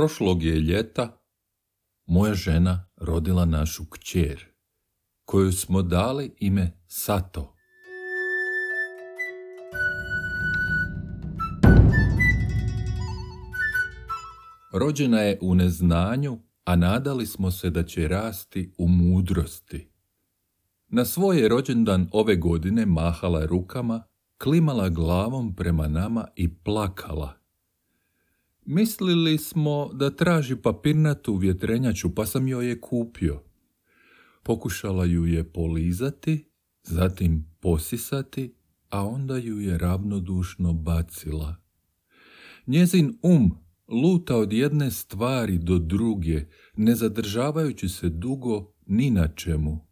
Prošlog je ljeta moja žena rodila našu kćer, koju smo dali ime Sato. Rođena je u neznanju, a nadali smo se da će rasti u mudrosti. Na svoj rođendan ove godine mahala rukama, klimala glavom prema nama i plakala. Mislili smo da traži papirnatu vjetrenjaču, pa sam joj je kupio. Pokušala ju je polizati, zatim posisati, a onda ju je ravnodušno bacila. Njezin um luta od jedne stvari do druge, ne zadržavajući se dugo ni na čemu.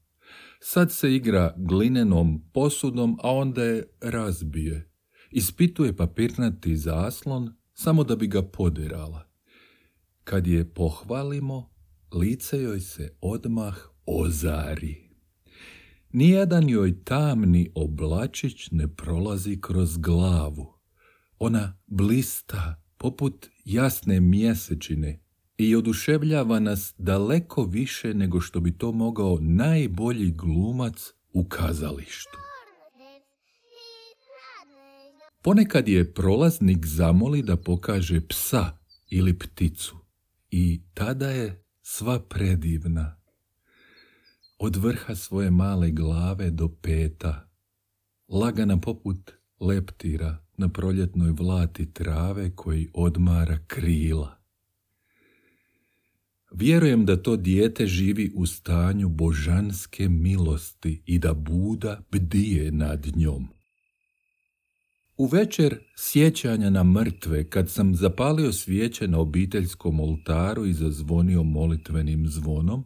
Sad se igra glinenom posudom, a onda je razbije. Ispituje papirnati zaslon, samo da bi ga poderala. Kad je pohvalimo, lice joj se odmah ozari. Nijedan joj tamni oblačić ne prolazi kroz glavu. Ona blista poput jasne mjesečine i oduševljava nas daleko više nego što bi to mogao najbolji glumac u kazalištu. Ponekad je prolaznik zamoli da pokaže psa ili pticu i tada je sva predivna. Od vrha svoje male glave do peta, lagana poput leptira na proljetnoj vlati trave koji odmara krila. Vjerujem da to dijete živi u stanju božanske milosti i da Buda bdije nad njom. U večer sjećanja na mrtve, kad sam zapalio svijeće na obiteljskom oltaru i zazvonio molitvenim zvonom,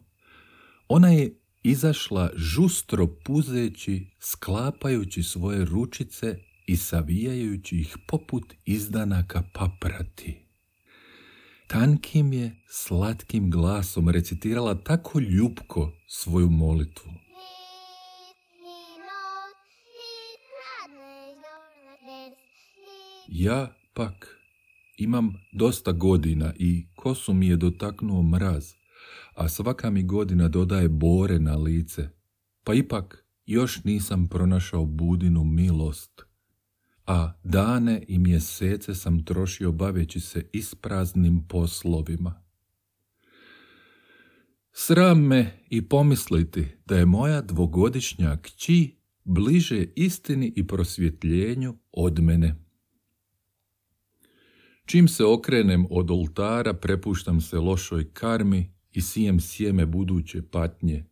ona je izašla žustro puzeći, sklapajući svoje ručice i savijajući ih poput izdanaka paprati. Tankim je slatkim glasom recitirala tako ljubko svoju molitvu. Ja pak imam dosta godina i kosu mi je dotaknuo mraz, a svaka mi godina dodaje bore na lice, pa ipak još nisam pronašao budinu milost, a dane i mjesece sam trošio baveći se ispraznim poslovima. Sram me i pomisliti da je moja dvogodišnja kći bliže istini i prosvjetljenju od mene. Čim se okrenem od oltara, prepuštam se lošoj karmi i sijem sjeme buduće patnje,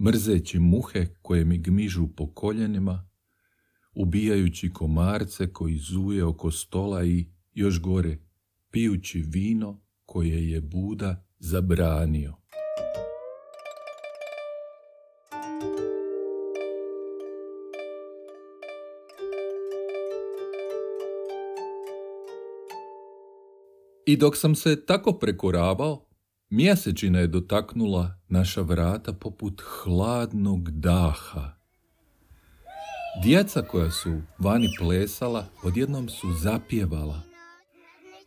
mrzeći muhe koje mi gmižu po koljenima, ubijajući komarce koji zuje oko stola i, još gore, pijući vino koje je Buda zabranio. I dok sam se tako prekoravao, mjesečina je dotaknula naša vrata poput hladnog daha. Djeca koja su vani plesala, odjednom su zapjevala,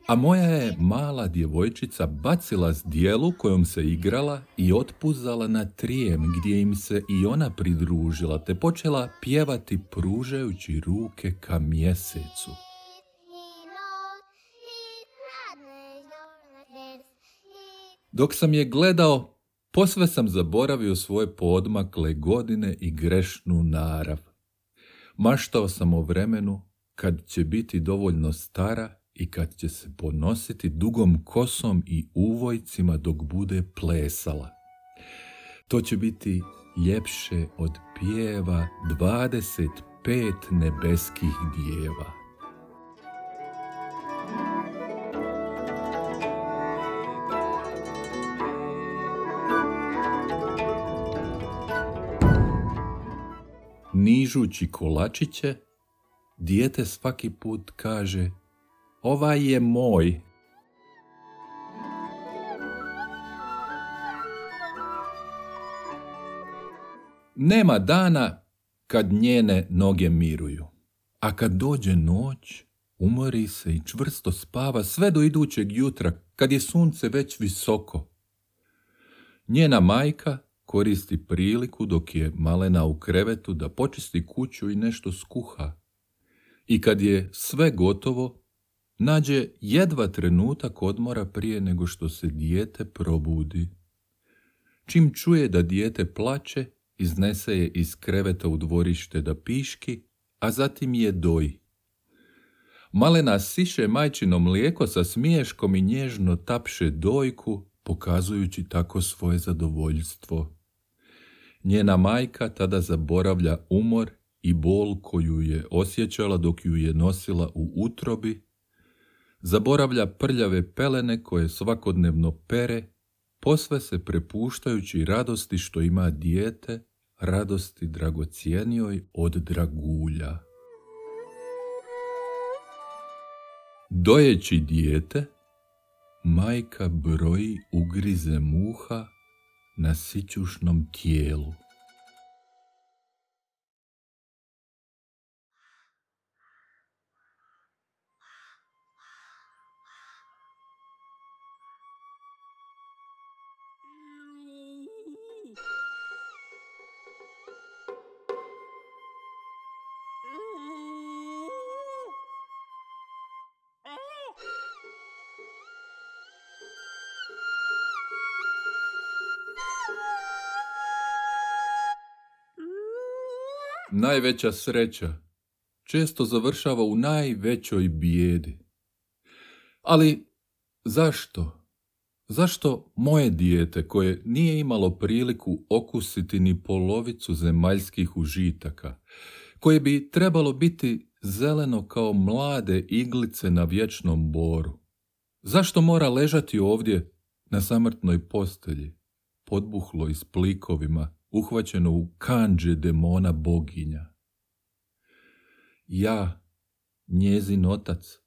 a moja je mala djevojčica bacila zdjelu kojom se igrala i otpuzala na trijem gdje im se i ona pridružila te počela pjevati pružajući ruke ka mjesecu. Dok sam je gledao, posve sam zaboravio svoje podmakle godine i grešnu narav. Maštao sam o vremenu kad će biti dovoljno stara i kad će se ponositi dugom kosom i uvojcima dok bude plesala. To će biti ljepše od pjeva dvadeset pet nebeskih dijeva. Nižući kolačiće, dijete svaki put kaže Ovaj je moj. Nema dana kad njene noge miruju, a kad dođe noć, umori se i čvrsto spava sve do idućeg jutra, kad je sunce već visoko. Njena majka koristi priliku dok je malena u krevetu da počisti kuću i nešto skuha. I kad je sve gotovo, nađe jedva trenutak odmora prije nego što se dijete probudi. Čim čuje da dijete plače, iznese je iz kreveta u dvorište da piški, a zatim je doji. Malena siše majčino mlijeko sa smiješkom i nježno tapše dojku, pokazujući tako svoje zadovoljstvo. Njena majka tada zaboravlja umor i bol koju je osjećala dok ju je nosila u utrobi, zaboravlja prljave pelene koje svakodnevno pere, posve se prepuštajući radosti što ima dijete, radosti dragocijenijoj od dragulja. Dojeći dijete, majka broji ugrize muha na sićušnom tijelu. Najveća sreća često završava u najvećoj bijedi. Ali zašto? Zašto moje dijete koje nije imalo priliku okusiti ni polovicu zemaljskih užitaka, koje bi trebalo biti zeleno kao mlade iglice na vječnom boru, zašto mora ležati ovdje na samrtnoj postelji, podbuhlo i s plikovima, uhvaćeno u kanđe demona boginja. Ja, njezin otac,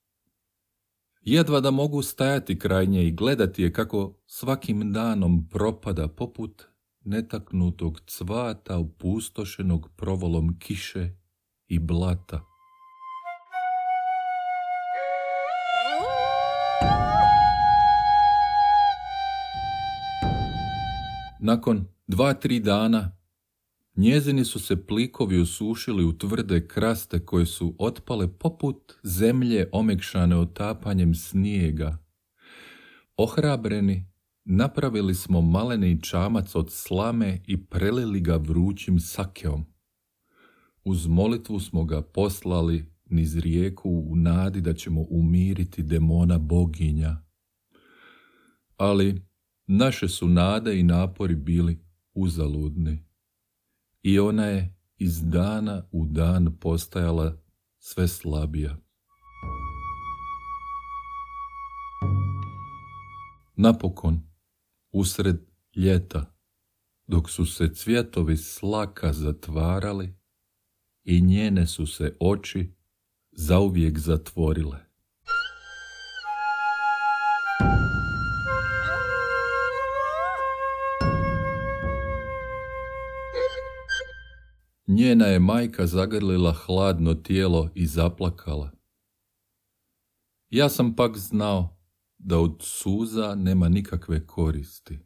jedva da mogu stajati kraj nje i gledati je kako svakim danom propada poput netaknutog cvata upustošenog provolom kiše i blata. Nakon dva, tri dana njezini su se plikovi usušili u tvrde kraste koje su otpale poput zemlje omekšane otapanjem snijega. Ohrabreni, napravili smo maleni čamac od slame i prelili ga vrućim sakeom. Uz molitvu smo ga poslali niz rijeku u nadi da ćemo umiriti demona boginja. Ali naše su nade i napori bili uzaludni. I ona je iz dana u dan postajala sve slabija. Napokon, usred ljeta, dok su se cvjetovi slaka zatvarali i njene su se oči zauvijek zatvorile. Njena je majka zagrlila hladno tijelo i zaplakala. Ja sam pak znao da od suza nema nikakve koristi,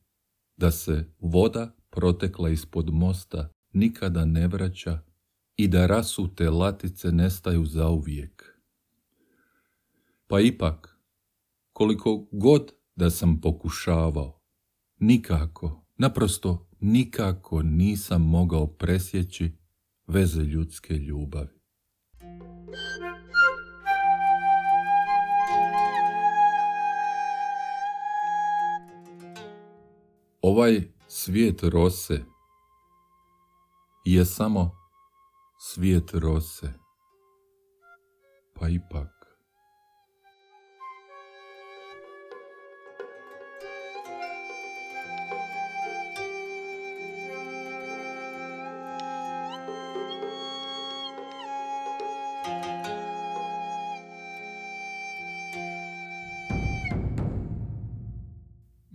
da se voda protekla ispod mosta nikada ne vraća i da rasute latice nestaju zauvijek. Pa ipak, koliko god da sam pokušavao, nikako, naprosto nikako nisam mogao presjeći veze ljudske ljubavi. Ovaj svijet rose je samo svijet rose, pa ipak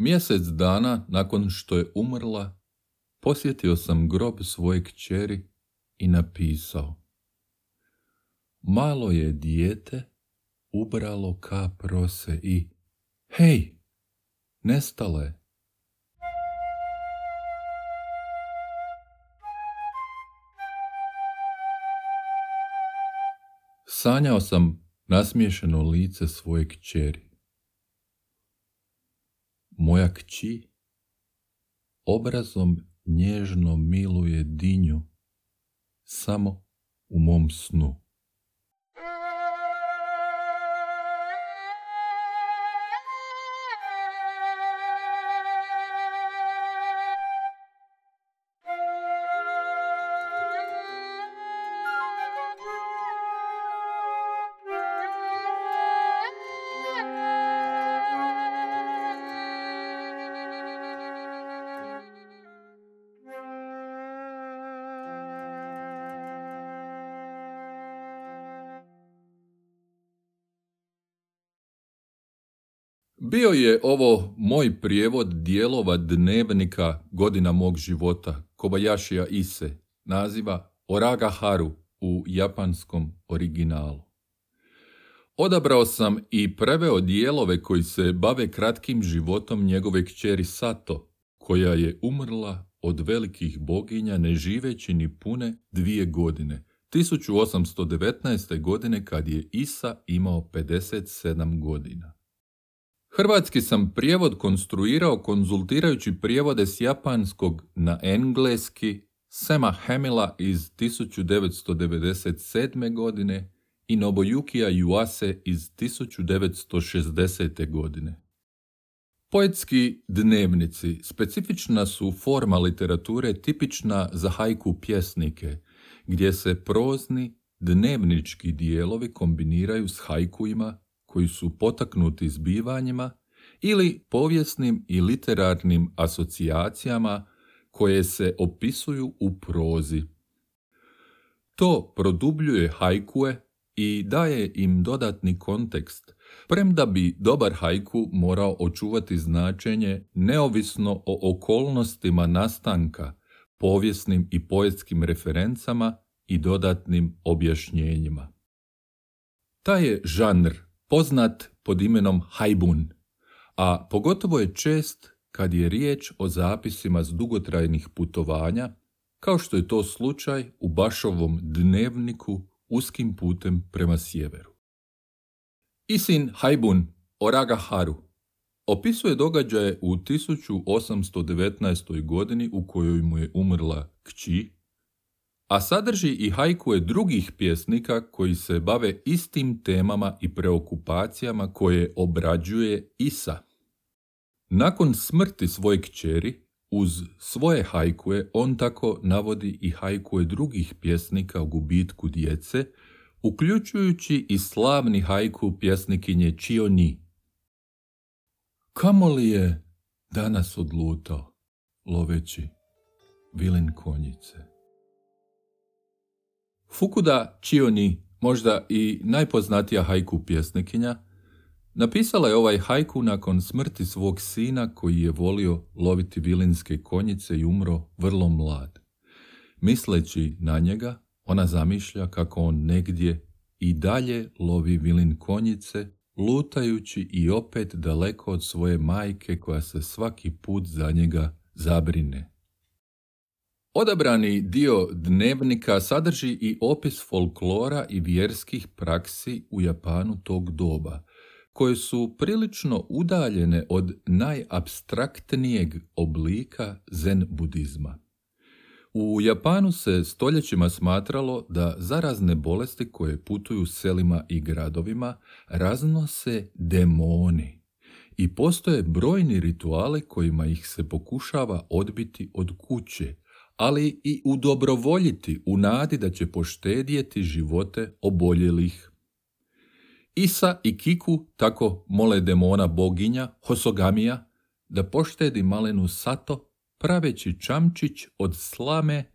Mjesec dana nakon što je umrla, posjetio sam grob svoje kćeri i napisao. Malo je dijete ubralo kap rose i hej, nestale. Sanjao sam nasmiješeno lice svoje kćeri. Moja kći obrazom nježno miluje dinju samo u mom snu. Bio je ovo moj prijevod dijelova dnevnika godina mog života, Kobayashija Ise, naziva Oraga Haru u japanskom originalu. Odabrao sam i preveo dijelove koji se bave kratkim životom njegove kćeri Sato, koja je umrla od velikih boginja ne živeći ni pune dvije godine, 1819. godine kad je Isa imao 57 godina. Hrvatski sam prijevod konstruirao konzultirajući prijevode s japanskog na engleski Sema Hamila iz 1997. godine i Nobuyukija Yuase iz 1960. godine. Poetski dnevnici specifična su forma literature tipična za hajku pjesnike, gdje se prozni, dnevnički dijelovi kombiniraju s hajkuima koji su potaknuti zbivanjima ili povijesnim i literarnim asocijacijama koje se opisuju u prozi. To produbljuje hajkue i daje im dodatni kontekst, premda bi dobar hajku morao očuvati značenje neovisno o okolnostima nastanka, povijesnim i poetskim referencama i dodatnim objašnjenjima. Taj je žanr poznat pod imenom hajbun, a pogotovo je čest kad je riječ o zapisima s dugotrajnih putovanja, kao što je to slučaj u Bašovom dnevniku uskim putem prema sjeveru. Isin Hajbun Oraga Haru opisuje događaje u 1819. godini u kojoj mu je umrla kći, a sadrži i hajkuje drugih pjesnika koji se bave istim temama i preokupacijama koje obrađuje Isa. Nakon smrti svoje kćeri, uz svoje hajkuje on tako navodi i hajkuje drugih pjesnika o gubitku djece, uključujući i slavni hajku pjesnikinje Čioni. Kamo li je danas odlutao, loveći vilin konjice? Fukuda Čioni, možda i najpoznatija hajku pjesnikinja, Napisala je ovaj hajku nakon smrti svog sina koji je volio loviti vilinske konjice i umro vrlo mlad. Misleći na njega, ona zamišlja kako on negdje i dalje lovi vilin konjice, lutajući i opet daleko od svoje majke koja se svaki put za njega zabrine. Odabrani dio dnevnika sadrži i opis folklora i vjerskih praksi u Japanu tog doba, koje su prilično udaljene od najabstraktnijeg oblika zen budizma. U Japanu se stoljećima smatralo da zarazne bolesti koje putuju selima i gradovima raznose demoni i postoje brojni rituali kojima ih se pokušava odbiti od kuće, ali i udobrovoljiti u nadi da će poštedjeti živote oboljelih Isa i Kiku tako mole demona boginja Hosogamija da poštedi malenu Sato praveći čamčić od slame,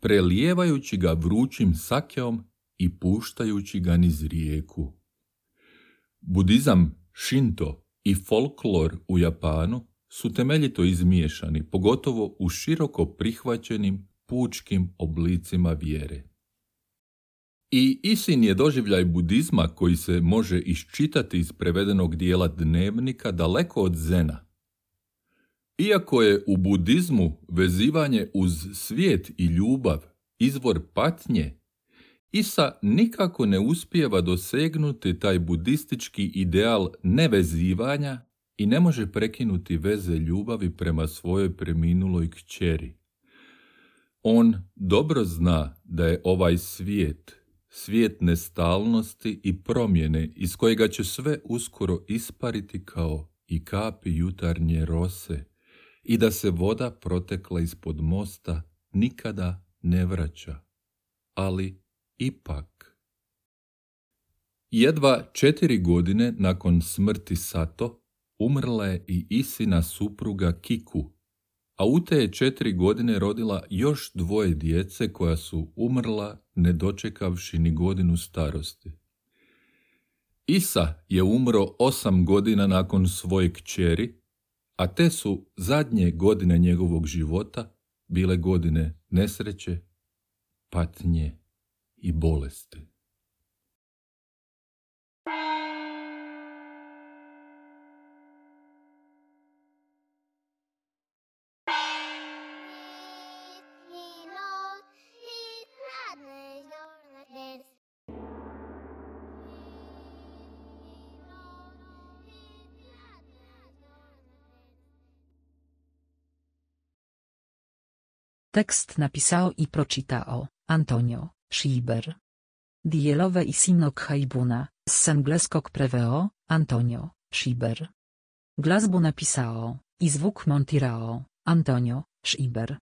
prelijevajući ga vrućim sakeom i puštajući ga niz rijeku. Budizam, šinto i folklor u Japanu su temeljito izmiješani, pogotovo u široko prihvaćenim pučkim oblicima vjere. I Isin je doživljaj budizma koji se može iščitati iz prevedenog dijela dnevnika daleko od zena. Iako je u budizmu vezivanje uz svijet i ljubav izvor patnje, Isa nikako ne uspijeva dosegnuti taj budistički ideal nevezivanja i ne može prekinuti veze ljubavi prema svojoj preminuloj kćeri. On dobro zna da je ovaj svijet, svijet nestalnosti i promjene iz kojega će sve uskoro ispariti kao i kapi jutarnje rose i da se voda protekla ispod mosta nikada ne vraća. Ali ipak. Jedva četiri godine nakon smrti Sato umrla je i Isina supruga Kiku, a u te je četiri godine rodila još dvoje djece koja su umrla ne dočekavši ni godinu starosti. Isa je umro osam godina nakon svoje kćeri, a te su zadnje godine njegovog života bile godine nesreće, patnje i bolesti. Tekst napisał i proczytał Antonio Schieber. Dielowe i sinok haibuna, z sengleskok preveo, Antonio Schieber. Glasbu napisał i zwuk montirao, Antonio Schieber.